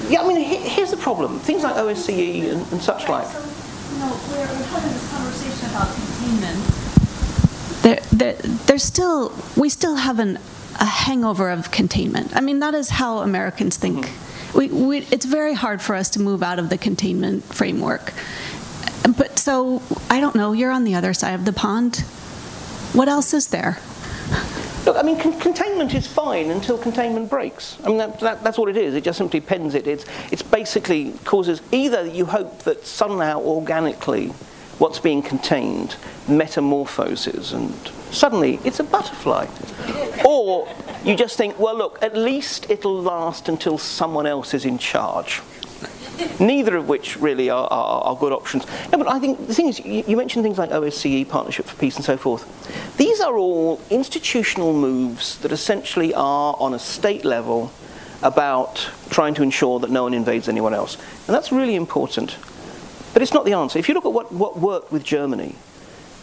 Yeah, I mean, here's the problem. Things like OSCE and, and such like. So, you know, we're having this conversation about containment. There, there, there's still, we still have an, a hangover of containment. I mean, that is how Americans think. Mm-hmm. We, we, it's very hard for us to move out of the containment framework. But so, I don't know, you're on the other side of the pond. What else is there? Look, I mean, con- containment is fine until containment breaks. I mean, that, that, that's what it is. It just simply pens it. It's, it's basically causes either you hope that somehow organically what's being contained metamorphoses and suddenly it's a butterfly. or you just think, well, look, at least it'll last until someone else is in charge. Neither of which really are, are, are, good options. No, but I think the thing is, you, you mentioned things like OSCE, Partnership for Peace, and so forth. These are all institutional moves that essentially are on a state level about trying to ensure that no one invades anyone else. And that's really important. But it's not the answer. If you look at what, what worked with Germany,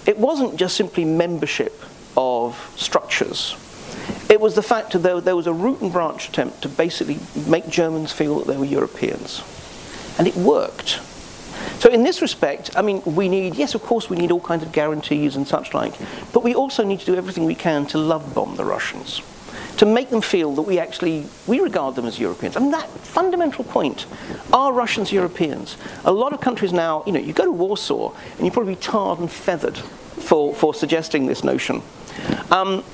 it wasn't just simply membership of structures. It was the fact that there, there was a root and branch attempt to basically make Germans feel that they were Europeans. And it worked. So in this respect, I mean, we need, yes, of course, we need all kinds of guarantees and such like, but we also need to do everything we can to love bomb the Russians, to make them feel that we actually, we regard them as Europeans. I mean, that fundamental point, are Russians Europeans? A lot of countries now, you know, you go to Warsaw and you're probably tarred and feathered for, for suggesting this notion. Um,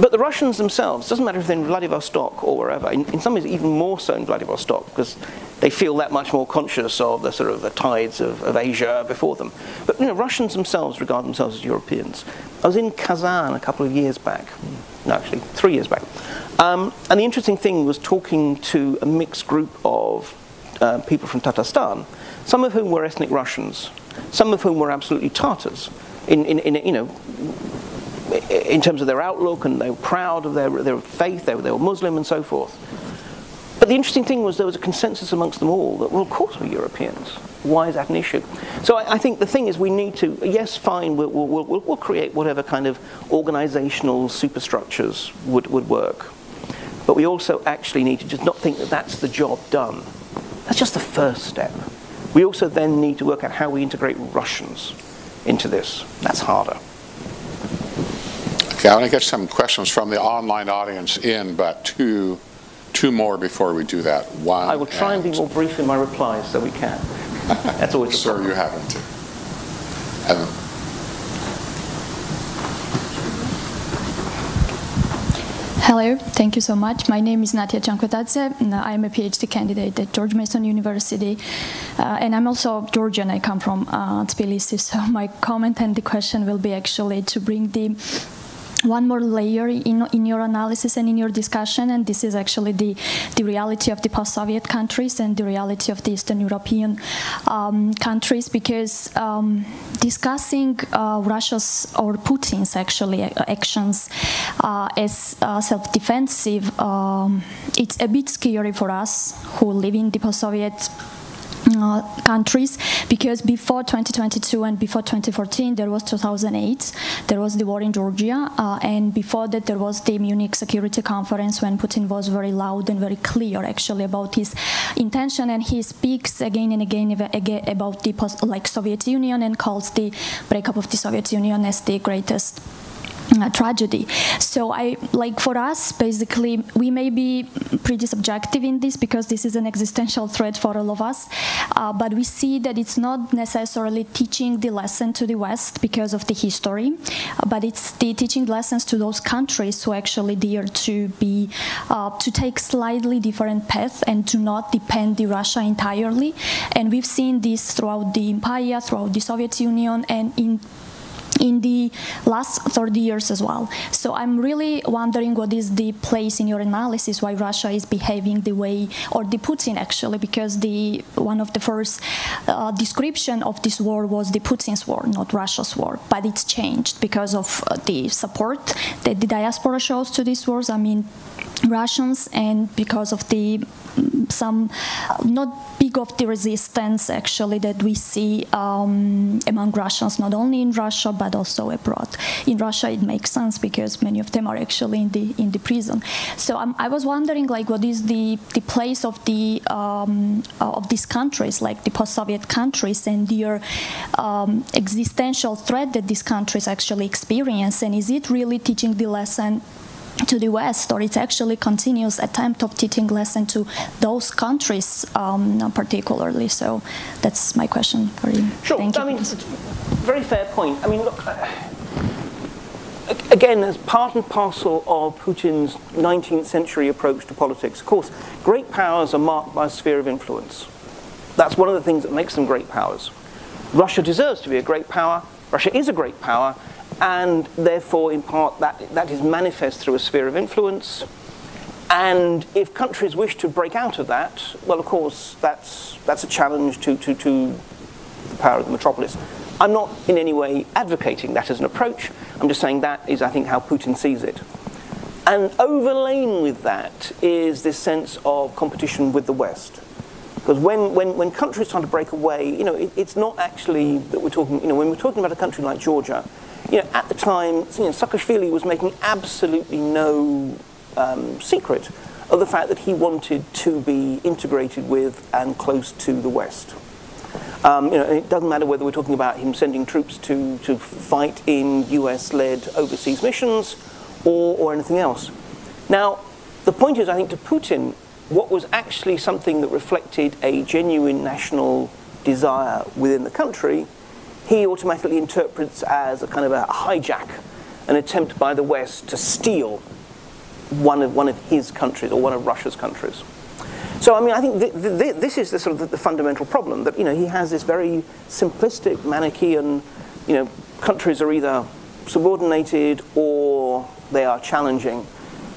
but the Russians themselves, doesn't matter if they're in Vladivostok or wherever, in, in some ways even more so in Vladivostok, because they feel that much more conscious of the sort of the tides of, of Asia before them. But you know, Russians themselves regard themselves as Europeans. I was in Kazan a couple of years back, no, actually three years back, um, and the interesting thing was talking to a mixed group of uh, people from Tatarstan, some of whom were ethnic Russians, some of whom were absolutely Tatars. In, in, in you know, in terms of their outlook, and they were proud of their, their faith, they were, they were Muslim and so forth. But the interesting thing was there was a consensus amongst them all that, well, of course we're Europeans. Why is that an issue? So I, I think the thing is we need to, yes, fine, we'll, we'll, we'll, we'll create whatever kind of organizational superstructures would, would work. But we also actually need to just not think that that's the job done. That's just the first step. We also then need to work out how we integrate Russians into this. That's harder. Okay, I want to get some questions from the online audience in, but two two more before we do that. One. I will try and, and be more brief in my replies so we can. That's always Sir, problem. you haven't. Evan. Hello, thank you so much. My name is Natia Chankotadze. I'm a PhD candidate at George Mason University. Uh, and I'm also Georgian. I come from uh, Tbilisi. So my comment and the question will be actually to bring the one more layer in, in your analysis and in your discussion, and this is actually the, the reality of the post-Soviet countries and the reality of the Eastern European um, countries, because um, discussing uh, Russia's or Putin's actually actions uh, as uh, self-defensive, um, it's a bit scary for us who live in the post-Soviet uh, countries because before 2022 and before 2014 there was 2008 there was the war in Georgia uh, and before that there was the Munich Security Conference when Putin was very loud and very clear actually about his intention and he speaks again and again about the like Soviet Union and calls the breakup of the Soviet Union as the greatest tragedy. So I like for us basically we may be pretty subjective in this because this is an existential threat for all of us, uh, but we see that it's not necessarily teaching the lesson to the West because of the history, but it's the teaching lessons to those countries who actually dare to be uh, to take slightly different path and to not depend the Russia entirely. And we've seen this throughout the empire, throughout the Soviet Union, and in in the last 30 years as well. So I'm really wondering what is the place in your analysis why Russia is behaving the way, or the Putin actually, because the one of the first uh, description of this war was the Putin's war, not Russia's war. But it's changed because of uh, the support that the diaspora shows to these wars. I mean, Russians and because of the some not big of the resistance actually that we see um, among Russians, not only in Russia but also abroad. In Russia, it makes sense because many of them are actually in the in the prison. So um, I was wondering, like, what is the the place of the um, of these countries, like the post-Soviet countries, and their um, existential threat that these countries actually experience, and is it really teaching the lesson? To the West, or it actually continues attempt of teaching lesson to those countries um, particularly. So that's my question for you. Sure. Thank you. I mean, very fair point. I mean, look. again, as part and parcel of Putin's 19th century approach to politics, of course, great powers are marked by a sphere of influence. That's one of the things that makes them great powers. Russia deserves to be a great power. Russia is a great power, and therefore, in part, that, that is manifest through a sphere of influence. And if countries wish to break out of that, well, of course, that's, that's a challenge to, to, to the power of the metropolis. I'm not in any way advocating that as an approach. I'm just saying that is, I think, how Putin sees it. And overlaying with that is this sense of competition with the West. Because when, when, when countries try to break away, you know, it, it's not actually that we're talking, you know, when we're talking about a country like Georgia, you know, at the time, you know, Saakashvili was making absolutely no um, secret of the fact that he wanted to be integrated with and close to the West. Um, you know, it doesn't matter whether we're talking about him sending troops to, to fight in US-led overseas missions or, or anything else. Now, the point is, I think, to Putin, what was actually something that reflected a genuine national desire within the country he automatically interprets as a kind of a hijack, an attempt by the West to steal one of, one of his countries or one of Russia's countries. So, I mean, I think th- th- this is the sort of the, the, fundamental problem that, you know, he has this very simplistic Manichaean, you know, countries are either subordinated or they are challenging.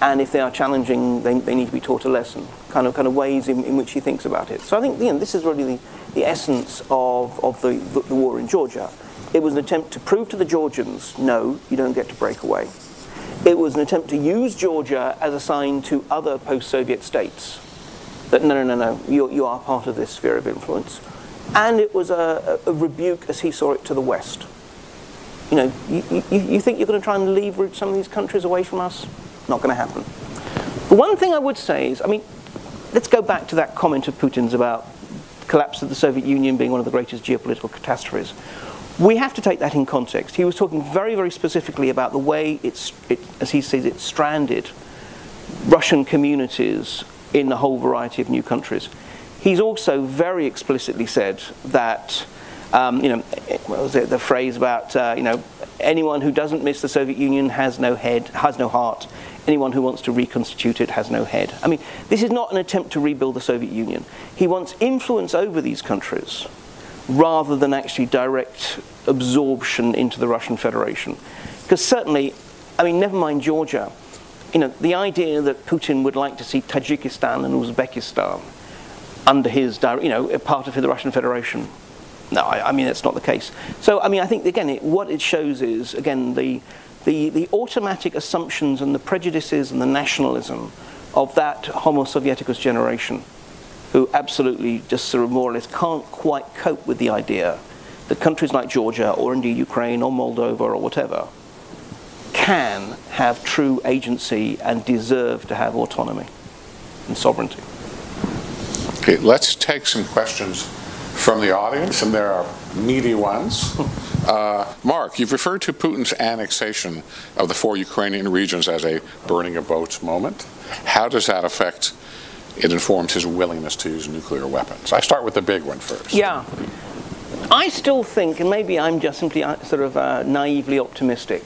And if they are challenging, they, they need to be taught a lesson, kind of, kind of ways in, in which he thinks about it. So I think, you know, this is really the, the essence of, of the, the, the war in Georgia. It was an attempt to prove to the Georgians, no, you don't get to break away. It was an attempt to use Georgia as a sign to other post-Soviet states that no, no, no, no, you, you are part of this sphere of influence. And it was a, a, rebuke, as he saw it, to the West. You know, you, you, you think you're going to try and leverage some of these countries away from us? Not going to happen. The one thing I would say is, I mean, let's go back to that comment of Putin's about collapse of the Soviet Union being one of the greatest geopolitical catastrophes. We have to take that in context. He was talking very, very specifically about the way it's, it, as he says, it stranded Russian communities in a whole variety of new countries. He's also very explicitly said that, um, you know, what was it, the phrase about, uh, you know, anyone who doesn't miss the Soviet Union has no head, has no heart, anyone who wants to reconstitute it has no head. I mean, this is not an attempt to rebuild the Soviet Union. He wants influence over these countries rather than actually direct absorption into the Russian Federation. Because certainly, I mean, never mind Georgia, you know, the idea that Putin would like to see Tajikistan and Uzbekistan under his, you know, part of the Russian Federation. No, I, I mean, that's not the case. So, I mean, I think, again, it, what it shows is, again, the, the, the automatic assumptions and the prejudices and the nationalism of that Homo Sovieticus generation, who absolutely just sort of more or less can't quite cope with the idea that countries like Georgia or indeed Ukraine or Moldova or whatever can have true agency and deserve to have autonomy and sovereignty. Okay, let's take some questions from the audience, and there are meaty ones. Uh, Mark, you've referred to Putin's annexation of the four Ukrainian regions as a burning of boats moment. How does that affect, it informs his willingness to use nuclear weapons? I start with the big one first. Yeah. I still think, and maybe I'm just simply uh, sort of uh, naively optimistic,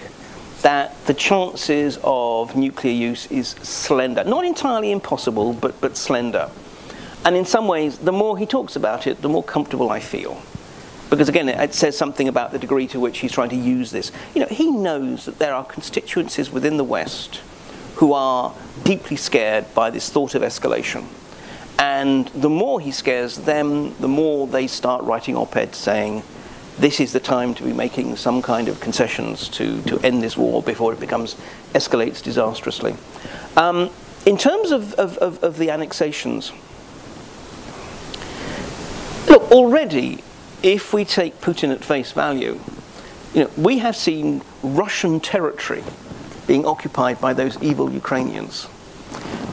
that the chances of nuclear use is slender. Not entirely impossible, but, but slender. And in some ways, the more he talks about it, the more comfortable I feel. Because again, it says something about the degree to which he's trying to use this. You know, he knows that there are constituencies within the West who are deeply scared by this thought of escalation. And the more he scares them, the more they start writing op-eds saying, this is the time to be making some kind of concessions to, to end this war before it becomes escalates disastrously. Um, in terms of, of, of, of the annexations, look, already, if we take Putin at face value, you know, we have seen Russian territory being occupied by those evil Ukrainians.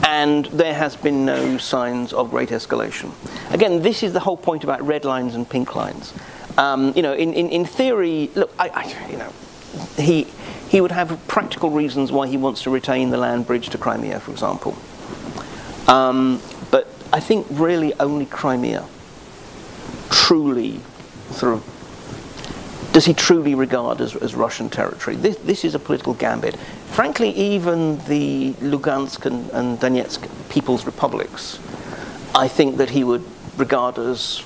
And there has been no signs of great escalation. Again, this is the whole point about red lines and pink lines. Um, you know, in, in, in theory, look, I, I, you know, he, he would have practical reasons why he wants to retain the land bridge to Crimea, for example. Um, but I think really only Crimea truly sort of does he truly regard as, as Russian territory? This, this is a political gambit. Frankly, even the Lugansk and, and Donetsk People's Republics, I think that he would regard as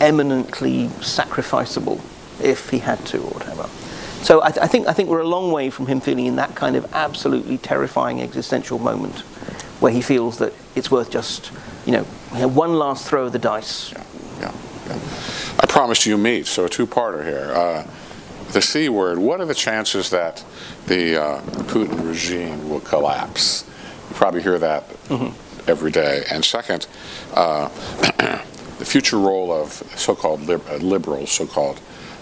eminently sacrificable if he had to or whatever. So I, th- I, think I think we're a long way from him feeling in that kind of absolutely terrifying existential moment, where he feels that it's worth just you know one last throw of the dice. Yeah, yeah, yeah. I promised you meat, so a two-parter here. Uh, the C word. What are the chances that the uh, Putin regime will collapse? You probably hear that mm-hmm. every day. And second. Uh, the future role of so-called uh, liberals, so-called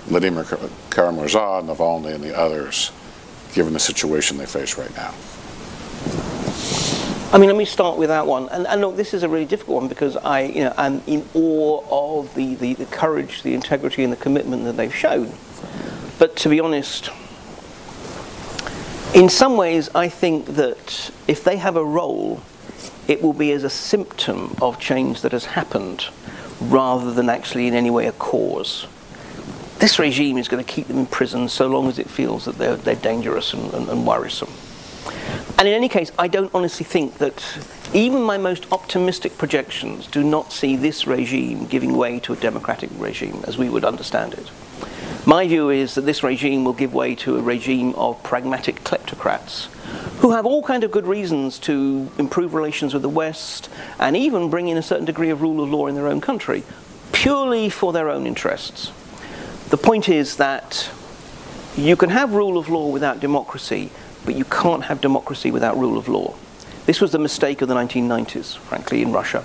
Vladimir Kara-Murza, and Navalny, and the others, given the situation they face right now? I mean, let me start with that one. And, and look, this is a really difficult one because I, you know, I'm in awe of the, the, the courage, the integrity, and the commitment that they've shown. But to be honest, in some ways, I think that if they have a role, it will be as a symptom of change that has happened rather than actually in any way a cause. This regime is going to keep them in prison so long as it feels that they're, they're dangerous and, and, and worrisome. And in any case, I don't honestly think that even my most optimistic projections do not see this regime giving way to a democratic regime as we would understand it. My view is that this regime will give way to a regime of pragmatic kleptocrats who have all kind of good reasons to improve relations with the West and even bring in a certain degree of rule of law in their own country, purely for their own interests. The point is that you can have rule of law without democracy, but you can't have democracy without rule of law. This was the mistake of the 1990s, frankly, in Russia.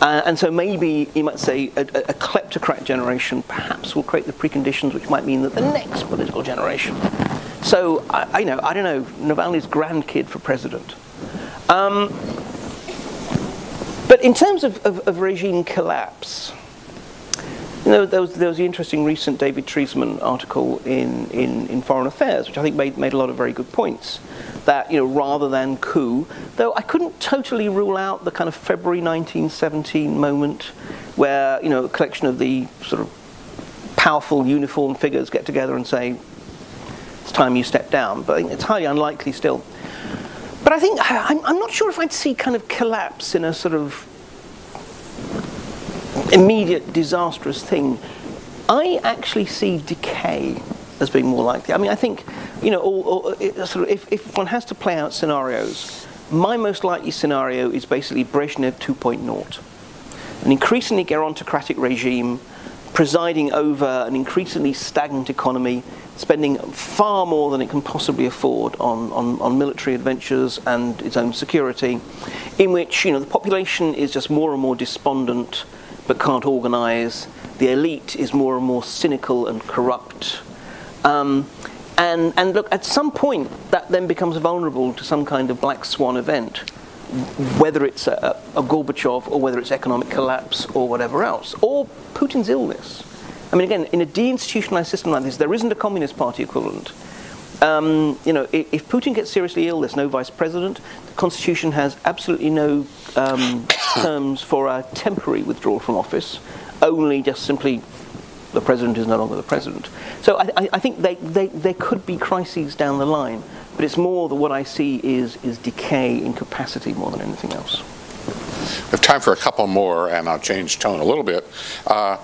Uh, and so maybe you might say a, a, kleptocrat generation perhaps will create the preconditions which might mean that the next political generation. So I, I know I don't know Navalny's grandkid for president. Um, but in terms of, of, of regime collapse, you know, there was, there was the interesting recent David Treisman article in, in, in Foreign Affairs, which I think made, made a lot of very good points that, you know, rather than coup, though I couldn't totally rule out the kind of February 1917 moment where, you know, a collection of the sort of powerful uniformed figures get together and say, it's time you step down. But it's highly unlikely still. But I think, I'm, I'm not sure if I'd see kind of collapse in a sort of immediate disastrous thing. I actually see decay as being more likely. I mean, I think, you know, or, or, sort of if, if one has to play out scenarios, my most likely scenario is basically Brezhnev 2.0. An increasingly gerontocratic regime presiding over an increasingly stagnant economy, spending far more than it can possibly afford on, on, on, military adventures and its own security, in which you know the population is just more and more despondent but can't organise. The elite is more and more cynical and corrupt. Um, and, and look, at some point, that then becomes vulnerable to some kind of black swan event, whether it's a, a Gorbachev or whether it's economic collapse or whatever else, or Putin's illness. I mean, again, in a deinstitutionalized system like this, there isn't a Communist Party equivalent. Um, you know, if, if, Putin gets seriously ill, there's no vice president. The constitution has absolutely no um, terms for a temporary withdrawal from office, only just simply the president is no longer the president. So I, I, I think they, they, there could be crises down the line, but it's more that what I see is, is decay in capacity more than anything else. We have time for a couple more, and I'll change tone a little bit. Uh,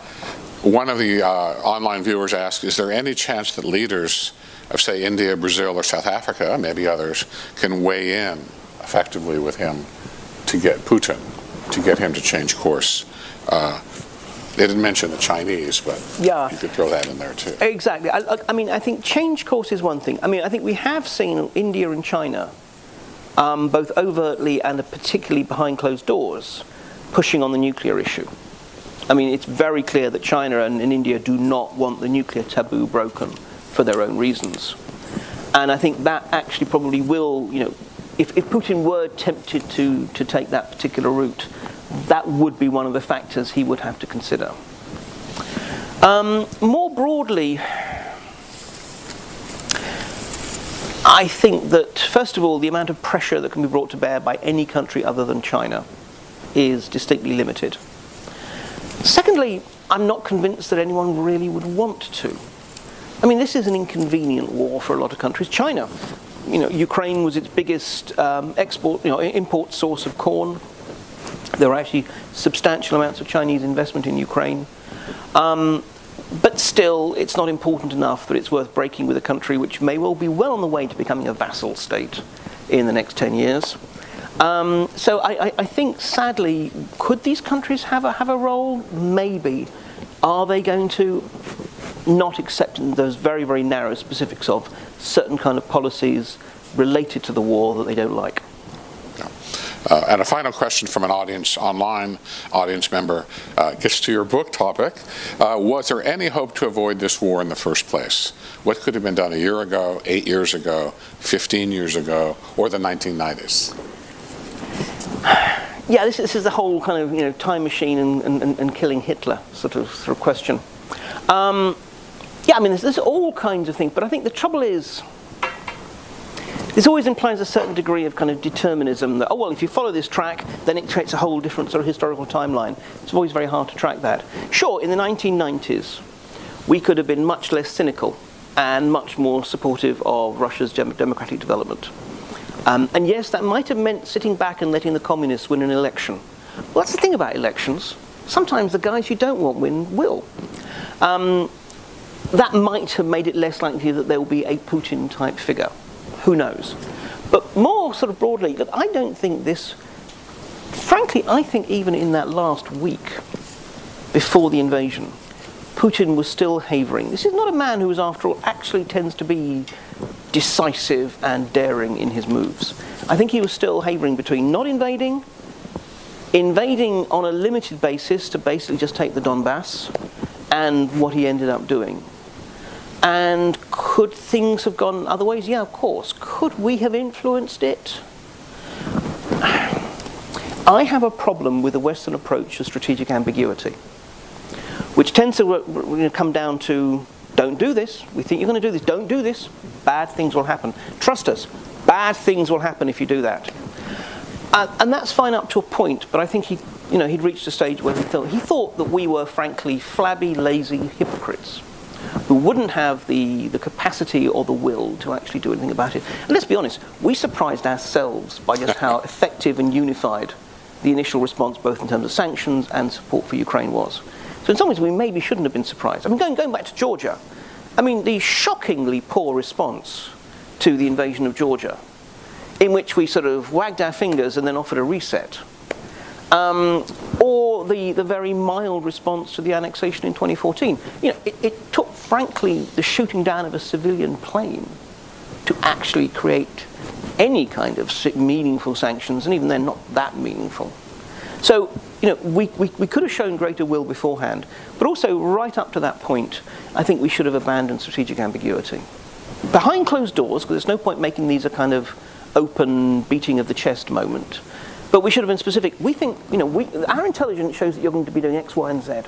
one of the uh, online viewers asked, is there any chance that leaders of, say, India, Brazil, or South Africa, maybe others, can weigh in effectively with him to get Putin, to get him to change course? Uh, they didn't mention the Chinese, but yeah. you could throw that in there too. Exactly. I, I, mean, I think change course is one thing. I mean, I think we have seen India and China um, both overtly and particularly behind closed doors, pushing on the nuclear issue. I mean, it's very clear that China and, and India do not want the nuclear taboo broken for their own reasons. And I think that actually probably will, you know, if, if Putin were tempted to, to take that particular route, that would be one of the factors he would have to consider. Um, more broadly, I think that, first of all, the amount of pressure that can be brought to bear by any country other than China is distinctly limited. Secondly, I'm not convinced that anyone really would want to. I mean, this is an inconvenient war for a lot of countries. China, you know, Ukraine was its biggest um, export, you know, import source of corn. There are actually substantial amounts of Chinese investment in Ukraine. Um, but still, it's not important enough that it's worth breaking with a country which may well be well on the way to becoming a vassal state in the next 10 years. Um, so I, I, I, think, sadly, could these countries have a, have a role? Maybe. Are they going to not accept those very, very narrow specifics of certain kind of policies related to the war that they don't like? Uh, and a final question from an audience online audience member uh, gets to your book topic. Uh, was there any hope to avoid this war in the first place? What could have been done a year ago, eight years ago, 15 years ago, or the 1990s? Yeah, this, this is the whole kind of you know time machine and, and, and killing Hitler sort of sort of question. Um, yeah, I mean, there's, there's all kinds of things, but I think the trouble is this always implies a certain degree of kind of determinism that, oh, well, if you follow this track, then it creates a whole different sort of historical timeline. It's always very hard to track that. Sure, in the 1990s, we could have been much less cynical and much more supportive of Russia's democratic development. Um, and yes, that might have meant sitting back and letting the communists win an election. Well, that's the thing about elections. Sometimes the guys you don't want win will. Um, that might have made it less likely that there will be a Putin type figure. Who knows? But more sort of broadly, I don't think this, frankly, I think even in that last week before the invasion, Putin was still havering. This is not a man who, after all, actually tends to be decisive and daring in his moves. I think he was still havering between not invading, invading on a limited basis to basically just take the Donbass, and what he ended up doing. And could things have gone other ways? Yeah, of course. Could we have influenced it? I have a problem with the Western approach to strategic ambiguity, which tends to come down to don't do this. We think you're going to do this. Don't do this. Bad things will happen. Trust us. Bad things will happen if you do that. Uh, and that's fine up to a point, but I think he, you know, he'd reached a stage where he thought, he thought that we were, frankly, flabby, lazy hypocrites who wouldn't have the, the capacity or the will to actually do anything about it. And let's be honest, we surprised ourselves by just how effective and unified the initial response, both in terms of sanctions and support for Ukraine, was. So in some ways, we maybe shouldn't have been surprised. I mean, going, going back to Georgia, I mean, the shockingly poor response to the invasion of Georgia, in which we sort of wagged our fingers and then offered a reset, um, or the, the very mild response to the annexation in 2014. You know, it, it took, frankly, the shooting down of a civilian plane to actually create any kind of meaningful sanctions, and even then, not that meaningful. So, you know, we, we, we could have shown greater will beforehand, but also right up to that point, I think we should have abandoned strategic ambiguity. Behind closed doors, because there's no point making these a kind of open beating of the chest moment, but we should have been specific. We think, you know, we, our intelligence shows that you're going to be doing X, Y, and Z.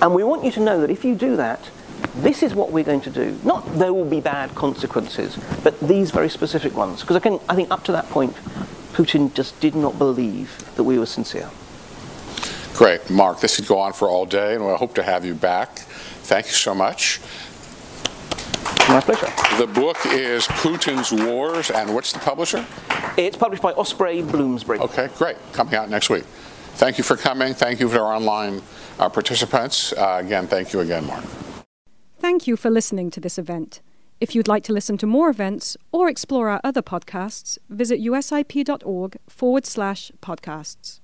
And we want you to know that if you do that, this is what we're going to do. Not there will be bad consequences, but these very specific ones. Because again, I think up to that point, Putin just did not believe that we were sincere. Great. Mark, this could go on for all day, and we hope to have you back. Thank you so much. My pleasure. The book is Putin's Wars, and what's the publisher? It's published by Osprey Bloomsbury. Okay, great. Coming out next week. Thank you for coming. Thank you for our online uh, participants. Uh, again, thank you again, Mark. Thank you for listening to this event. If you'd like to listen to more events or explore our other podcasts, visit usip.org forward slash podcasts.